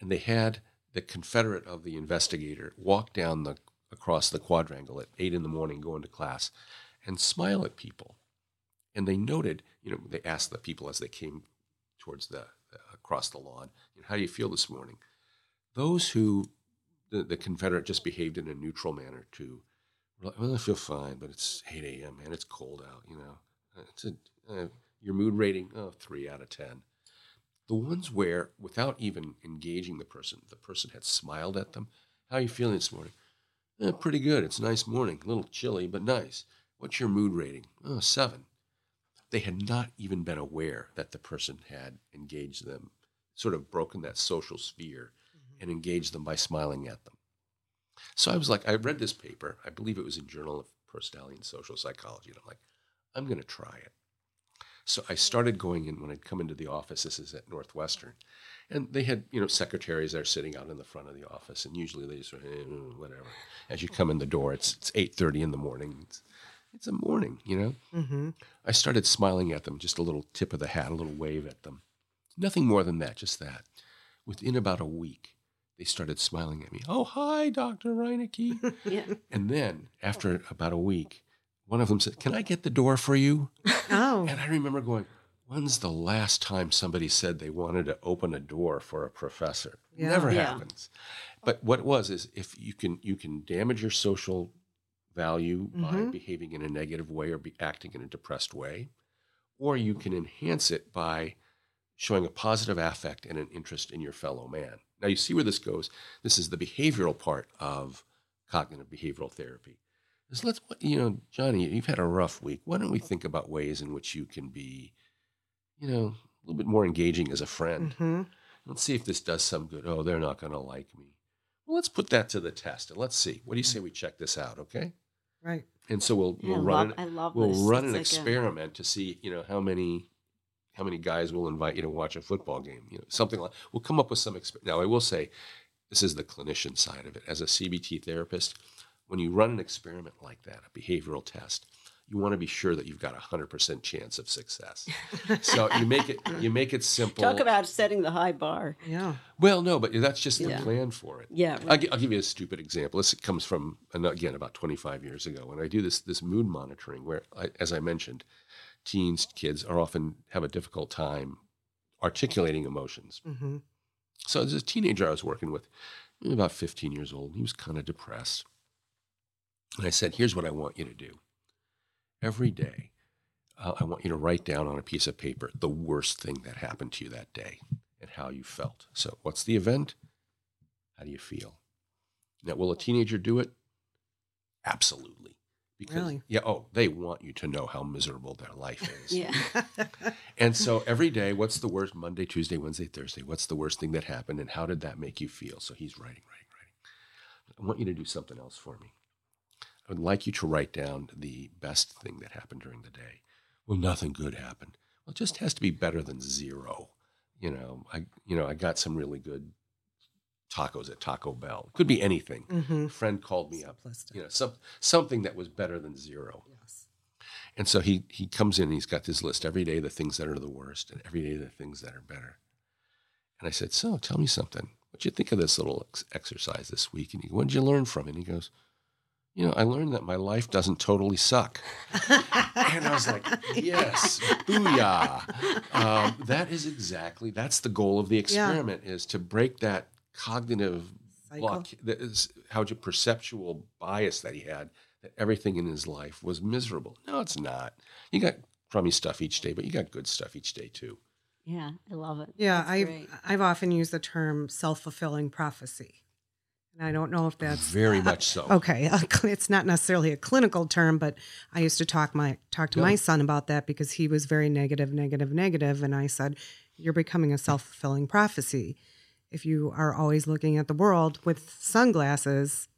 And they had the confederate of the investigator walk down the across the quadrangle at eight in the morning going to class and smile at people. And they noted, you know, they asked the people as they came towards the across the lawn, you know, how do you feel this morning? Those who the, the Confederate just behaved in a neutral manner too. like, Well, I feel fine, but it's 8 a.m. man. It's cold out. You know, it's a, uh, your mood rating, oh, three out of ten. The ones where, without even engaging the person, the person had smiled at them. How are you feeling this morning? "Eh, pretty good. It's a nice morning. A little chilly, but nice. What's your mood rating? Oh, seven. They had not even been aware that the person had engaged them, sort of broken that social sphere and engaged them by smiling at them. So I was like, I read this paper. I believe it was in Journal of Personality and Social Psychology. And I'm like, I'm going to try it. So I started going in when I'd come into the office. This is at Northwestern. And they had, you know, secretaries there sitting out in the front of the office. And usually they just, eh, whatever. As you come in the door, it's, it's 8.30 in the morning. It's, it's a morning, you know. Mhm. I started smiling at them, just a little tip of the hat, a little wave at them. Nothing more than that, just that. Within about a week, they started smiling at me. Oh, hi, Dr. Reinecke. [LAUGHS] Yeah. and then, after about a week, one of them said, Can I get the door for you? [LAUGHS] Oh. And I remember going, When's the last time somebody said they wanted to open a door for a professor? Yeah. Never Yeah. happens. But what it was is if you can you can damage your social value by Mhm. behaving in a negative way or be acting in a depressed way, or you can enhance it by showing a positive affect and an interest in your fellow man. Now you see where this goes. This is the behavioral part of cognitive behavioral therapy. Is let's you know, Johnny, you've had a rough week. Why don't we think about ways in which you can be, you know, a little bit more engaging as a friend? Mhm. Let's see if this does some good. Oh, they're not going to like me. Well, let's put that to the test and let's see. What do you say we check this out, okay? Right. And so we'll Yeah, we'll I run love- an, I love we'll this. run It's an like a- experiment to see you know how many how many guys will invite you to watch a football game. You know something like we'll come up with some. Exp- now I will say, this is the clinician side of it. As a CBT therapist, when you run an experiment like that, a behavioral test, you you want to be sure that you've got a hundred percent chance of success. [LAUGHS] so you make it you make it simple. Talk about setting the high bar. Yeah. Well, no, but that's just the plan for it. Yeah, I'll, I'll give you a stupid example. This comes from again about 25 years ago when I do this this mood monitoring, where, I, as I mentioned, teens kids are often have a difficult time articulating emotions. hmm So there's a teenager I was working with, about 15 years old. He was kind of depressed, and I said, "Here's what I want you to do. Every day, uh, I want you to write down on a piece of paper the worst thing that happened to you that day and how you felt. So, what's the event? How do you feel? Now, will a teenager do it? Absolutely. Because, Really? Yeah. Oh, they want you to know how miserable their life is. [LAUGHS] Yeah. [LAUGHS] And so every day, what's the worst Monday, Tuesday, Wednesday, Thursday? What's the worst thing that happened, and how did that make you feel? So he's writing, writing, writing. I want you to do something else for me. I would like you to write down the best thing that happened during the day. Well, nothing good happened. Well, it just has to be better than zero. You know, I you know I got some really good tacos at Taco Bell. Could be anything. hmm A friend called me up. You know, some something that was better than zero. Yes. And so he he comes in and he's got this list every day the things that are the worst and every day the things that are better. And I said, "So, tell me something. What'd you think of this little ex- exercise this week?" And he, "What did you learn from it?" And he goes, "You know, I learned that my life doesn't totally suck." and I was like, [LAUGHS] "Yes, booyah!" Um, that is exactly that's the goal of the experiment is to break that cognitive Cycle. block, that is how to perceptual bias that he had that everything in his life was miserable. No, it's not. You got crummy stuff each day, but you got good stuff each day too. Yeah, I love it. Yeah, I've. I've often used the term self fulfilling prophecy, and I don't know if that's Very much so. [LAUGHS] okay. It's not necessarily a clinical term, but I used to talk my talk to Yeah. my son about that because he was very negative, negative, negative, and I said, "You're becoming a self fulfilling prophecy. If you are always looking at the world with sunglasses,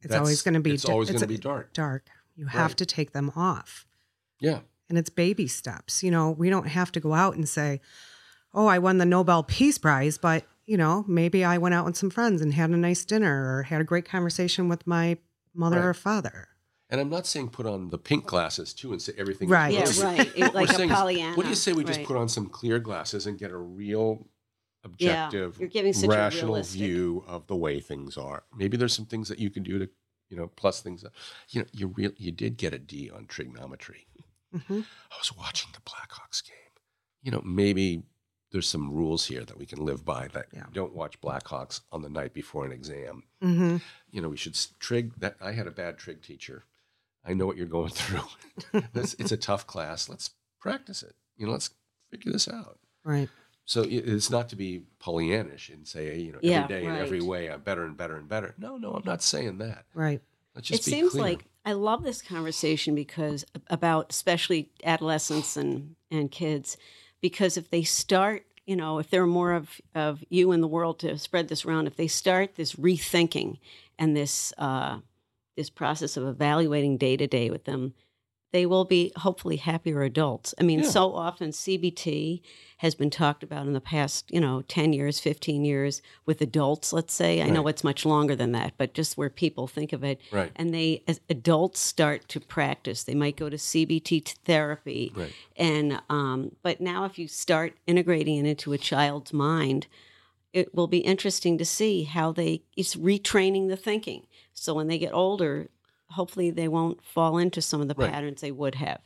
it's That's- always going to be it's always gonna be dark. Dark. You have Right. to take them off." Yeah. and it's baby steps. You know, we don't have to go out and say, "Oh, I won the Nobel Peace Prize," but you know, maybe I went out with some friends and had a nice dinner or had a great conversation with my mother Right. or father. And I'm not saying put on the pink glasses too and say everything. is Right. Yeah, right. It- What like a saying is, Pollyanna. what do you say we just right. put on some clear glasses and get a real objective, Yeah, objective, you're giving such a rational realistic- view of the way things are? Maybe there's some things that you can do to, you know, plus things. That, you know, you real you did get a D on trigonometry. Mhm. I was watching the Blackhawks game. You know, maybe there's some rules here that we can live by that Yeah. don't watch Blackhawks on the night before an exam. hmm You know, we should trig that. I had a bad trig teacher. I know what you're going [LAUGHS] through. [LAUGHS] This, it's a tough class. Let's practice it. You know, let's figure this out. Right. So it's not to be Pollyannish and say, you know, Yeah, every day in every way I'm better and better and better. No, no, I'm not saying that. Right. Let's just it be seems clear. like I love this conversation because about especially adolescents and and kids because if they start you know if there are more of of you in the world to spread this around if they start this rethinking and this uh, this process of evaluating day to day with them they will be hopefully happier adults. I mean, Yeah. so often CBT has been talked about in the past, you know, 10 years, 15 years with adults, let's say. I know it's much longer than that, but just where people think of it. Right. And they, as adults, start to practice. They might go to CBT therapy. Right. And, um, but now if you start integrating it into a child's mind, it will be interesting to see how they, it's retraining the thinking. So when they get older, hopefully they won't fall into some of the Right. patterns they would have.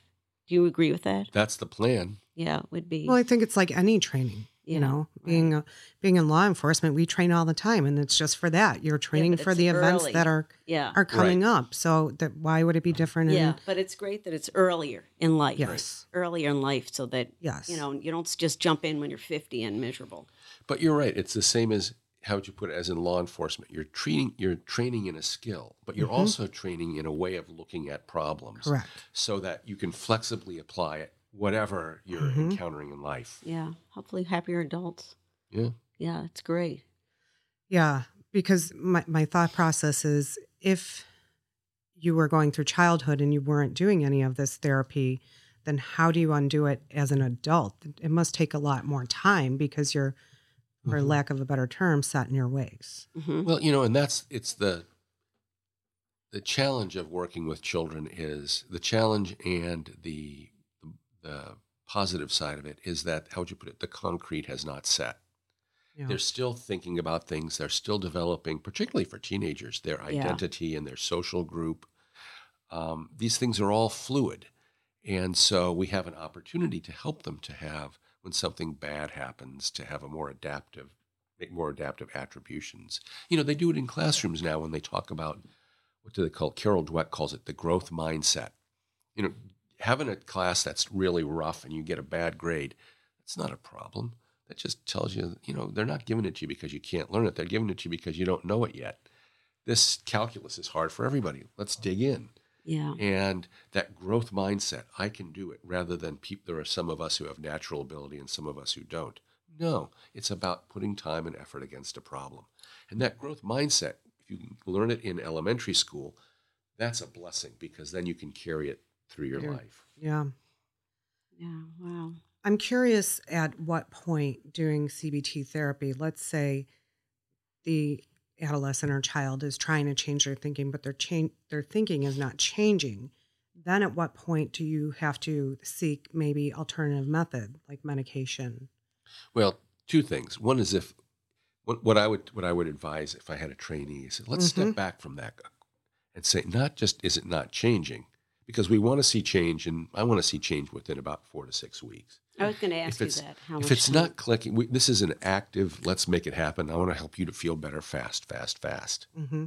Do you agree with that? That's the plan. Yeah, it would be. Well, I think it's like any training. You Yeah, know, being a, being in law enforcement, we train all the time, and it's just for that. You're training but for it's the events that are yeah. are coming up. So that why would it be different? in- Yeah, but it's great that it's earlier in life. Yes. Earlier in life so that Yes. you know, you don't just jump in when you're 50 and miserable. But you're right. It's the same as how would you put it as in law enforcement. You're treating you're training in a skill, but you're also training in a way of looking at problems. Mm-hmm. Correct. So that you can flexibly apply it whatever you're Mm-hmm. encountering in life. Yeah, hopefully happier adults. Yeah. Yeah, it's great. Yeah, because my, my thought process is if you were going through childhood and you weren't doing any of this therapy, then how do you undo it as an adult? It must take a lot more time because you're, for Mhm. lack of a better term, set in your ways. hmm Well, you know, and that's it's the the challenge of working with children is the challenge and the the positive side of it is that how would you put it? The concrete has not set. Yeah. They're still thinking about things. They're still developing, particularly for teenagers, their Yeah. identity and their social group. Um, these things are all fluid. And so we have an opportunity to help them to have, when something bad happens, to have a more adaptive, make more adaptive attributions. You know, they do it in classrooms now when they talk about what do they call? Carol Dweck calls it the growth mindset. You know, having a class that's really rough and you get a bad grade, that's not a problem. That just tells you, you know, they're not giving it to you because you can't learn it. They're giving it to you because you don't know it yet. This calculus is hard for everybody. Let's dig in. Yeah. And that growth mindset, I can do it, rather than peop there are some of us who have natural ability and some of us who don't. No, it's about putting time and effort against a problem. And that growth mindset, if you learn it in elementary school, that's a blessing because then you can carry it through your Yeah. life. yeah. Yeah. Wow. I'm curious at what point during CBT therapy, let's say the adolescent or child is trying to change their thinking, but their change their thinking is not changing. Then at what point do you have to seek maybe alternative method like medication? Well, two things. One is if what, what I would what I would advise if I had a trainee is let's step mm-hmm. back from that and say not just is it not changing because we want to see change and I want to see change within about four to six weeks. I was going to ask if you it's that. How if it's time- not clicking, we, this is an active. Let's make it happen. I want to help you to feel better fast, fast, fast. Mm-hmm.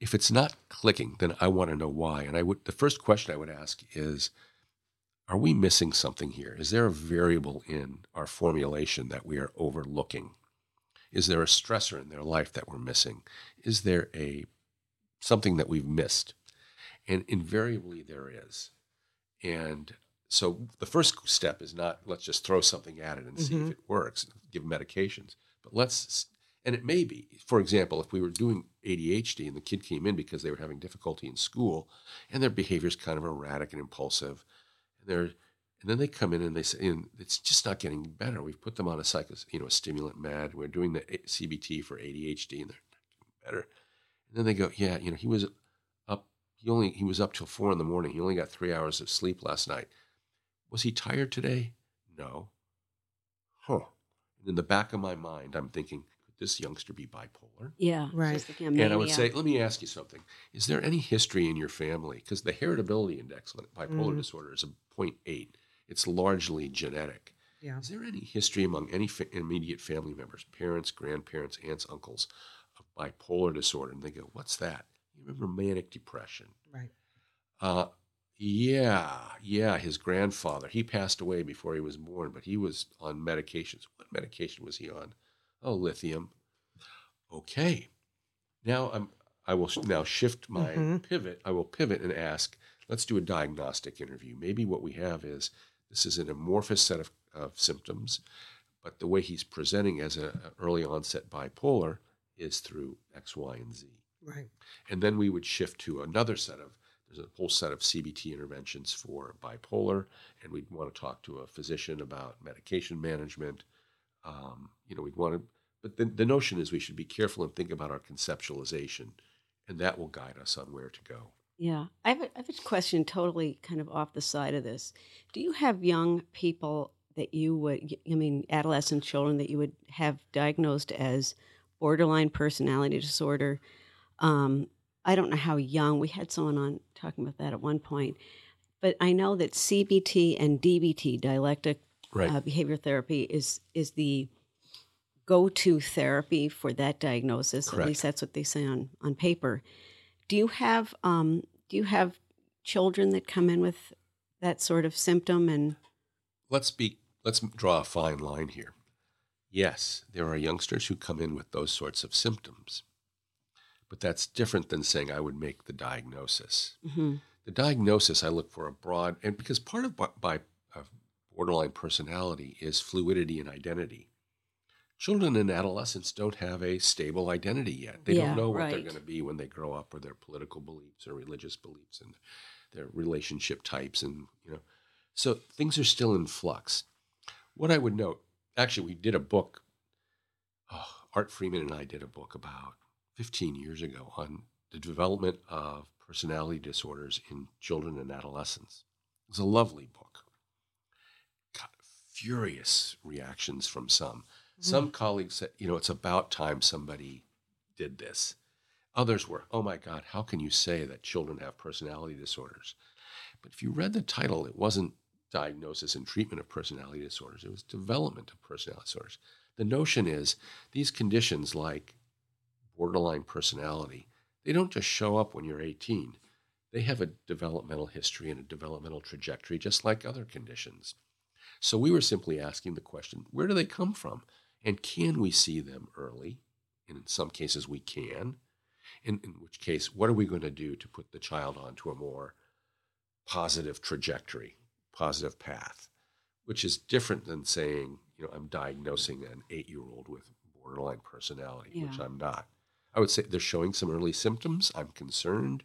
If it's not clicking, then I want to know why. And I would the first question I would ask is, are we missing something here? Is there a variable in our formulation that we are overlooking? Is there a stressor in their life that we're missing? Is there a something that we've missed? And invariably there is. And so the first step is not let's just throw something at it and see Mhm. if it works, give medications. But let's and it may be, for example, if we were doing ADHD and the kid came in because they were having difficulty in school and their behavior is kind of erratic and impulsive, and they're and then they come in and they say, and it's just not getting better. We've put them on a psycho, you know, a stimulant med. We're doing the CBT for ADHD, and they're not getting better. And then they go, yeah, you know, he was up. He only he was up till four in the morning. He only got three hours of sleep last night. Was he tired today? No. Huh. And in the back of my mind, I'm thinking, could this youngster be bipolar? Yeah. Right. just And I would say, let me ask you something. Is there any history in your family? Because the heritability index on bipolar Mhm. disorder is a 0.8. It's largely genetic. Yeah. Is there any history among any fa- immediate family members, parents, grandparents, aunts, uncles, of bipolar disorder? And they go, what's that? You remember manic depression? Right. Uh, yeah, yeah, his grandfather. He passed away before he was born, but he was on medications. What medication was he on? Oh, lithium. Okay. Now I'm I will now shift my Mhm. pivot. I will pivot and ask, let's do a diagnostic interview. Maybe what we have is this is an amorphous set of, of symptoms, but the way he's presenting as a, a early onset bipolar is through X, Y, and Z. Right. And then we would shift to another set of, there's a whole set of CBT interventions for bipolar, and we'd want to talk to a physician about medication management. Um, you know, we'd want to, but the, the notion is we should be careful and think about our conceptualization, and that will guide us on where to go. Yeah. I have, a, I have a question totally kind of off the side of this. Do you have young people that you would, I mean, adolescent children that you would have diagnosed as borderline personality disorder? Um, I don't know how young. We had someone on talking about that at one point. But I know that CBT and DBT, dialectic Right. uh, behavior therapy, is is the go-to therapy for that diagnosis. Correct. At least that's what they say on on paper. Do you have um, do you have children that come in with that sort of symptom and let's be let's draw a fine line here. Yes, there are youngsters who come in with those sorts of symptoms. But that's different than saying I would make the diagnosis. Mhm. The diagnosis I look for a broad and because part of by borderline personality is fluidity and identity. Children and adolescents don't have a stable identity yet. They Yeah, don't know what they're going to be when they grow up or their political beliefs or religious beliefs and their relationship types and you know so things are still in flux. What I would note, actually, we did a book. Oh, Art Freeman and I did a book about 15 years ago on the development of Personality Disorders in Children and Adolescents. It was a lovely book. Got furious reactions from some. Mm-hmm. Some colleagues said, you know, it's about time somebody did this. Others were, oh my God, how can you say that children have personality disorders? But if you read the title, it wasn't diagnosis and treatment of personality disorders, it was development of personality disorders. The notion is these conditions like borderline personality, they don't just show up when you're 18. They have a developmental history and a developmental trajectory, just like other conditions. So we were simply asking the question where do they come from? And can we see them early? And in some cases, we can. In, in which case, what are we going to do to put the child onto a more positive trajectory, positive path, which is different than saying, you know, I'm diagnosing an eight year old with borderline personality, which I'm not. I would say they're showing some early symptoms. I'm concerned.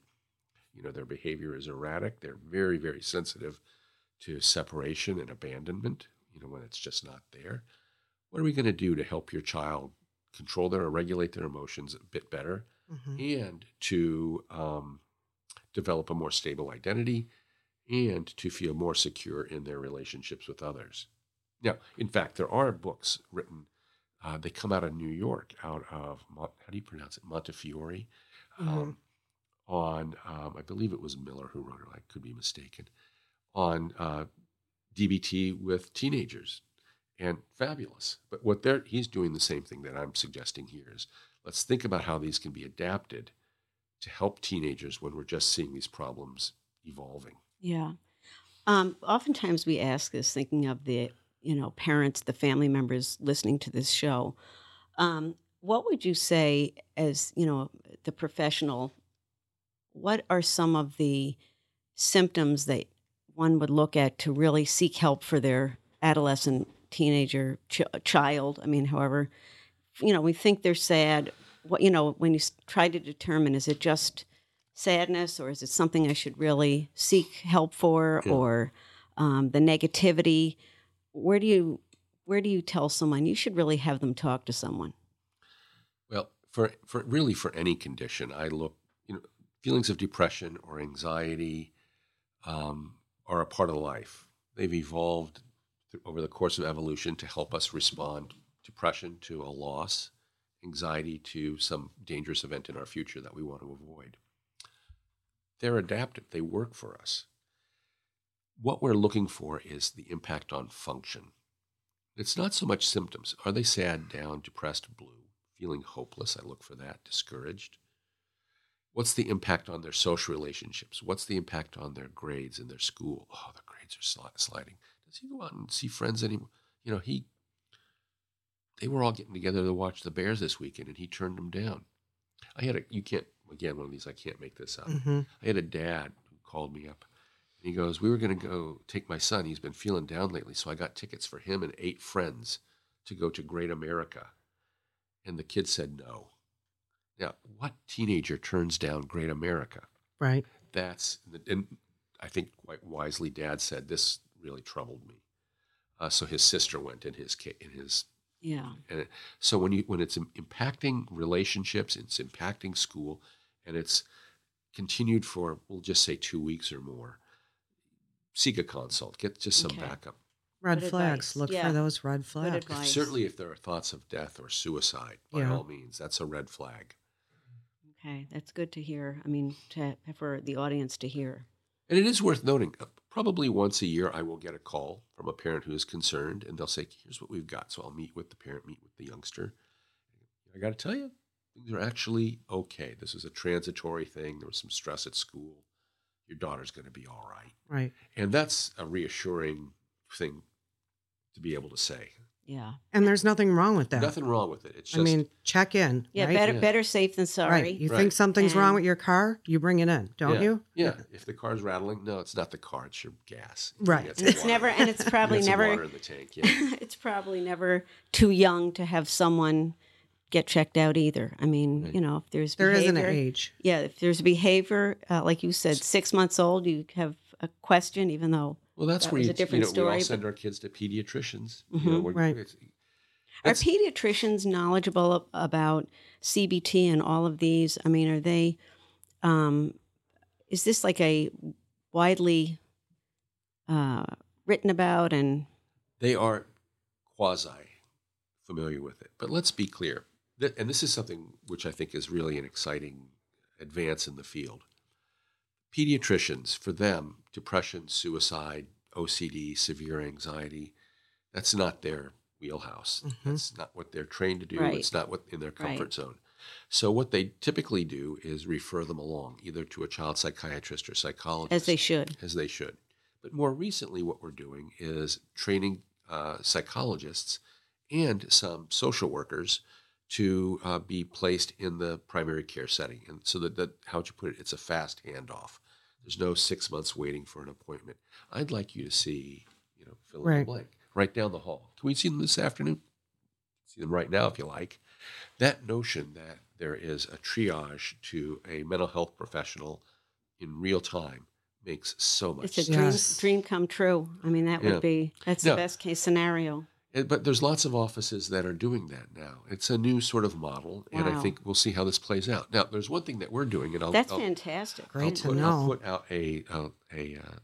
You know, their behavior is erratic. They're very, very sensitive to separation and abandonment, you know, when it's just not there. What are we going to do to help your child control their or regulate their emotions a bit better Mhm. and to um, develop a more stable identity and to feel more secure in their relationships with others? Now, in fact, there are books written. Uh, they come out of New York, out of how do you pronounce it, Montefiore, um, on um, I believe it was Miller who wrote it. I could be mistaken. On uh, DBT with teenagers, and fabulous. But what they're he's doing the same thing that I'm suggesting here is let's think about how these can be adapted to help teenagers when we're just seeing these problems evolving. Yeah. Um, oftentimes we ask this thinking of the, you know, parents, the family members listening to this show. Um, what would you say as, you know, the professional, what are some of the symptoms that one would look at to really seek help for their adolescent, teenager, ch- child? I mean, however, you know, we think they're sad. What, you know, when you try to determine, is it just sadness or is it something I should really seek help for Yeah. or um, the negativity? Where do you where do you tell someone you should really have them talk to someone? Well, for for really for any condition, I look, you know, feelings of depression or anxiety um, are a part of life. They've evolved over the course of evolution to help us respond. Depression to a loss, anxiety to some dangerous event in our future that we want to avoid. They're adaptive. They work for us. What we're looking for is the impact on function. It's not so much symptoms. Are they sad, down, depressed, blue, feeling hopeless? I look for that, discouraged. What's the impact on their social relationships? What's the impact on their grades in their school? Oh, the grades are sli- sliding. Does he go out and see friends anymore? You know, he, they were all getting together to watch the Bears this weekend and he turned them down. I had a, you can't, again, one of these, I can't make this up. Mhm. I had a dad who called me up. And he goes, We were going to go take my son. He's been feeling down lately. So I got tickets for him and eight friends to go to Great America. And the kid said no. Now, what teenager turns down Great America? Right. That's, and I think quite wisely, dad said, This really troubled me. Uh, so his sister went in his, ca- in his Yeah. and it, so when you when it's impacting relationships, it's impacting school, and it's continued for we'll just say two weeks or more. Seek a consult. Get just some Okay. backup. Red Good flags. advice. Look Yeah. for those red flags. advice. Certainly, if there are thoughts of death or suicide, by Yeah. all means, that's a red flag. Okay, that's good to hear. I mean, to, for the audience to hear. And it is worth noting. uh, Probably once a year, I will get a call from a parent who is concerned, and they'll say, "Here's what we've got." So I'll meet with the parent, meet with the youngster. I got to tell you, things are actually okay. This is a transitory thing. There was some stress at school. Your daughter's going to be all right, Right. and that's a reassuring thing to be able to say. Yeah. And there's nothing wrong with that. Nothing wrong with it. It's just I mean, check in. Yeah, right? better Yeah. better safe than sorry. Right. You Right. think something's wrong with your car? You bring it in, don't yeah, you? Yeah. If the car's rattling, no, it's not the car. It's your gas. Right. got And some it's water. never and it's probably got never water in the tank. Yeah. [LAUGHS] it's probably never too young to have someone get checked out either. I mean, Right. you know, if there's There behavior, isn't an age. Yeah, if there's behavior, uh, like you said, six months old, you have a question, even though Well, that's That where was you, a different you know, we all send our kids to pediatricians. You Mhm. know, Right. are pediatricians knowledgeable about CBT and all of these? I mean, are they? Um, is this like a widely uh, written about and They are quasi familiar with it. But let's be clear, th- and this is something which I think is really an exciting advance in the field. Pediatricians, for them, depression, suicide, OCD, severe anxiety, that's not their wheelhouse. That's not what they're trained to do. Right. It's not what in their comfort Right. zone. So what they typically do is refer them along either to a child psychiatrist or psychologist as they should. as they should. But more recently, what we're doing is training uh, psychologists and some social workers to uh, be placed in the primary care setting. And so that, that, how would you put it? It's a fast handoff. There's no six months waiting for an appointment. I'd like you to see, you know, fill in the Right. blank right down the hall. Can we see them this afternoon? See them right now if you like. That notion that there is a triage to a mental health professional in real time makes so much It's a dream, Yes. dream come true. I mean, that Yeah. would be that's No. the best case scenario. And- But there's lots of offices that are doing that now. It's a new sort of model, and I think we'll see how this plays out. Now, there's one thing that we're doing, and I'll, That's I'll, fantastic. Great I'll to put, know. I'll put out a a, a, uh,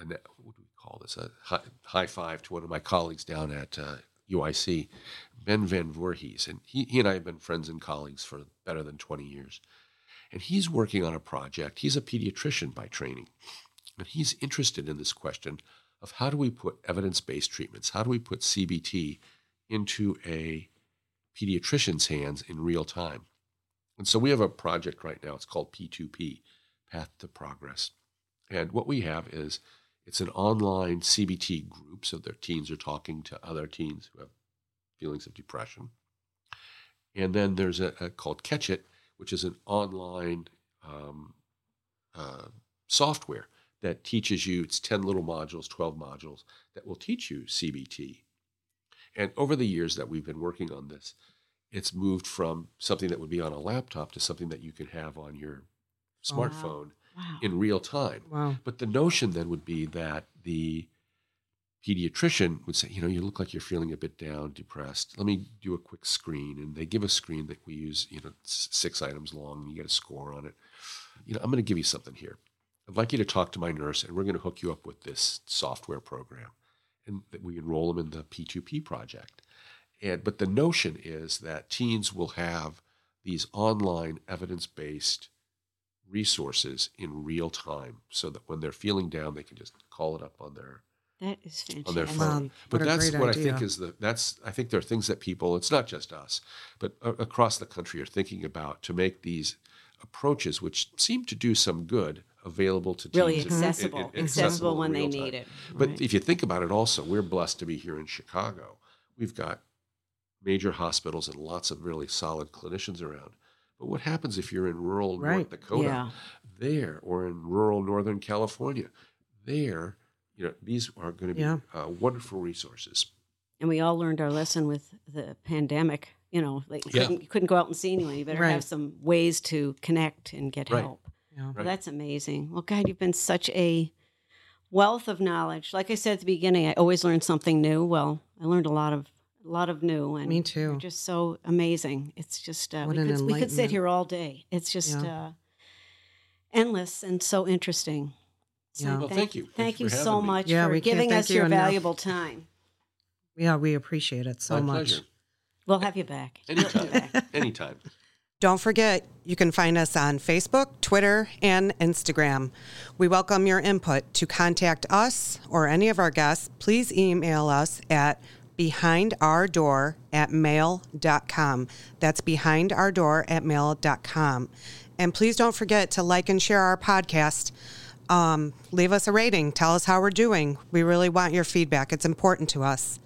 a what do we call this? A high, high five to one of my colleagues down at uh, UIC, Ben Van Voorhees, and he, he and I have been friends and colleagues for better than 20 years. And he's working on a project. He's a pediatrician by training, and he's interested in this question of how do we put evidence-based treatments, how do we put CBT into a pediatrician's hands in real time. And so we have a project right now. It's called P2P, Path to Progress. And what we have is it's an online CBT group, so their teens are talking to other teens who have feelings of depression. And then there's a, a called Catch It, which is an online um, uh, software that teaches you. It's ten little modules, twelve modules that will teach you CBT. And over the years that we've been working on this, it's moved from something that would be on a laptop to something that you can have on your smartphone Wow. in real time. Wow. But the notion then would be that the pediatrician would say, you know, you look like you're feeling a bit down, depressed. Let me do a quick screen. And they give a screen that we use, you know, six items long, and you get a score on it. You know, I'm going to give you something here. I'd like you to talk to my nurse, and we're going to hook you up with this software program. And that we enroll them in the P2P project. And but the notion is that teens will have these online evidence-based resources in real time so that when they're feeling down they can just call it up on their That is fantastic. on their Wow. phone but that's great what i think is the that's i think there are things that people it's not just us but a- across the country are thinking about to make these approaches which seem to do some good available to teens really accessible, accessible when they need it. But if you think about it, also, we're blessed to be here in Chicago. We've got major hospitals and lots of really solid clinicians around. But what happens if you're in rural Right. North Dakota, Yeah. there, or in rural Northern California? There, you know, these are going to be Yeah. uh, wonderful resources. and we all learned our lesson with the pandemic. You know, like you Yeah. couldn't, you couldn't go out and see anyone. You better Right. have some ways to connect and get Right. help. Yeah. Well, that's amazing. Well, God, you've been such a wealth of knowledge. Like I said at the beginning, I always learn something new. Well, I learned a lot of a lot of new, and Me you're too. just so amazing. It's just uh, What we, an could, we could sit here all day. It's just Yeah. uh, endless and so interesting. So Yeah. Well, thank you. Thank Thank you you so me. much Yeah, for giving us you your enough. valuable time. Yeah, we appreciate it so My much. pleasure. We'll have you back. Anytime. Anytime. Don't forget, you can find us on Facebook, Twitter, and Instagram. We welcome your input. To contact us or any of our guests, please email us at behindourdoor at mail.com. That's behindourdoor at mail.com. And please don't forget to like and share our podcast. Um, leave us a rating. Tell us how we're doing. We really want your feedback. It's important to us.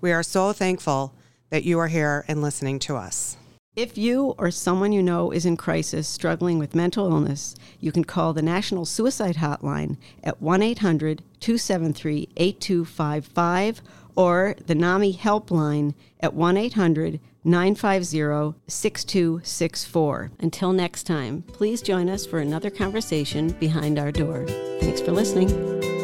We are so thankful that you are here and listening to us. If you or someone you know is in crisis struggling with mental illness, you can call the National Suicide Hotline at 1 800 273 8255 or the NAMI Helpline at 1 800 950 6264. Until next time, please join us for another conversation behind our door. Thanks for listening.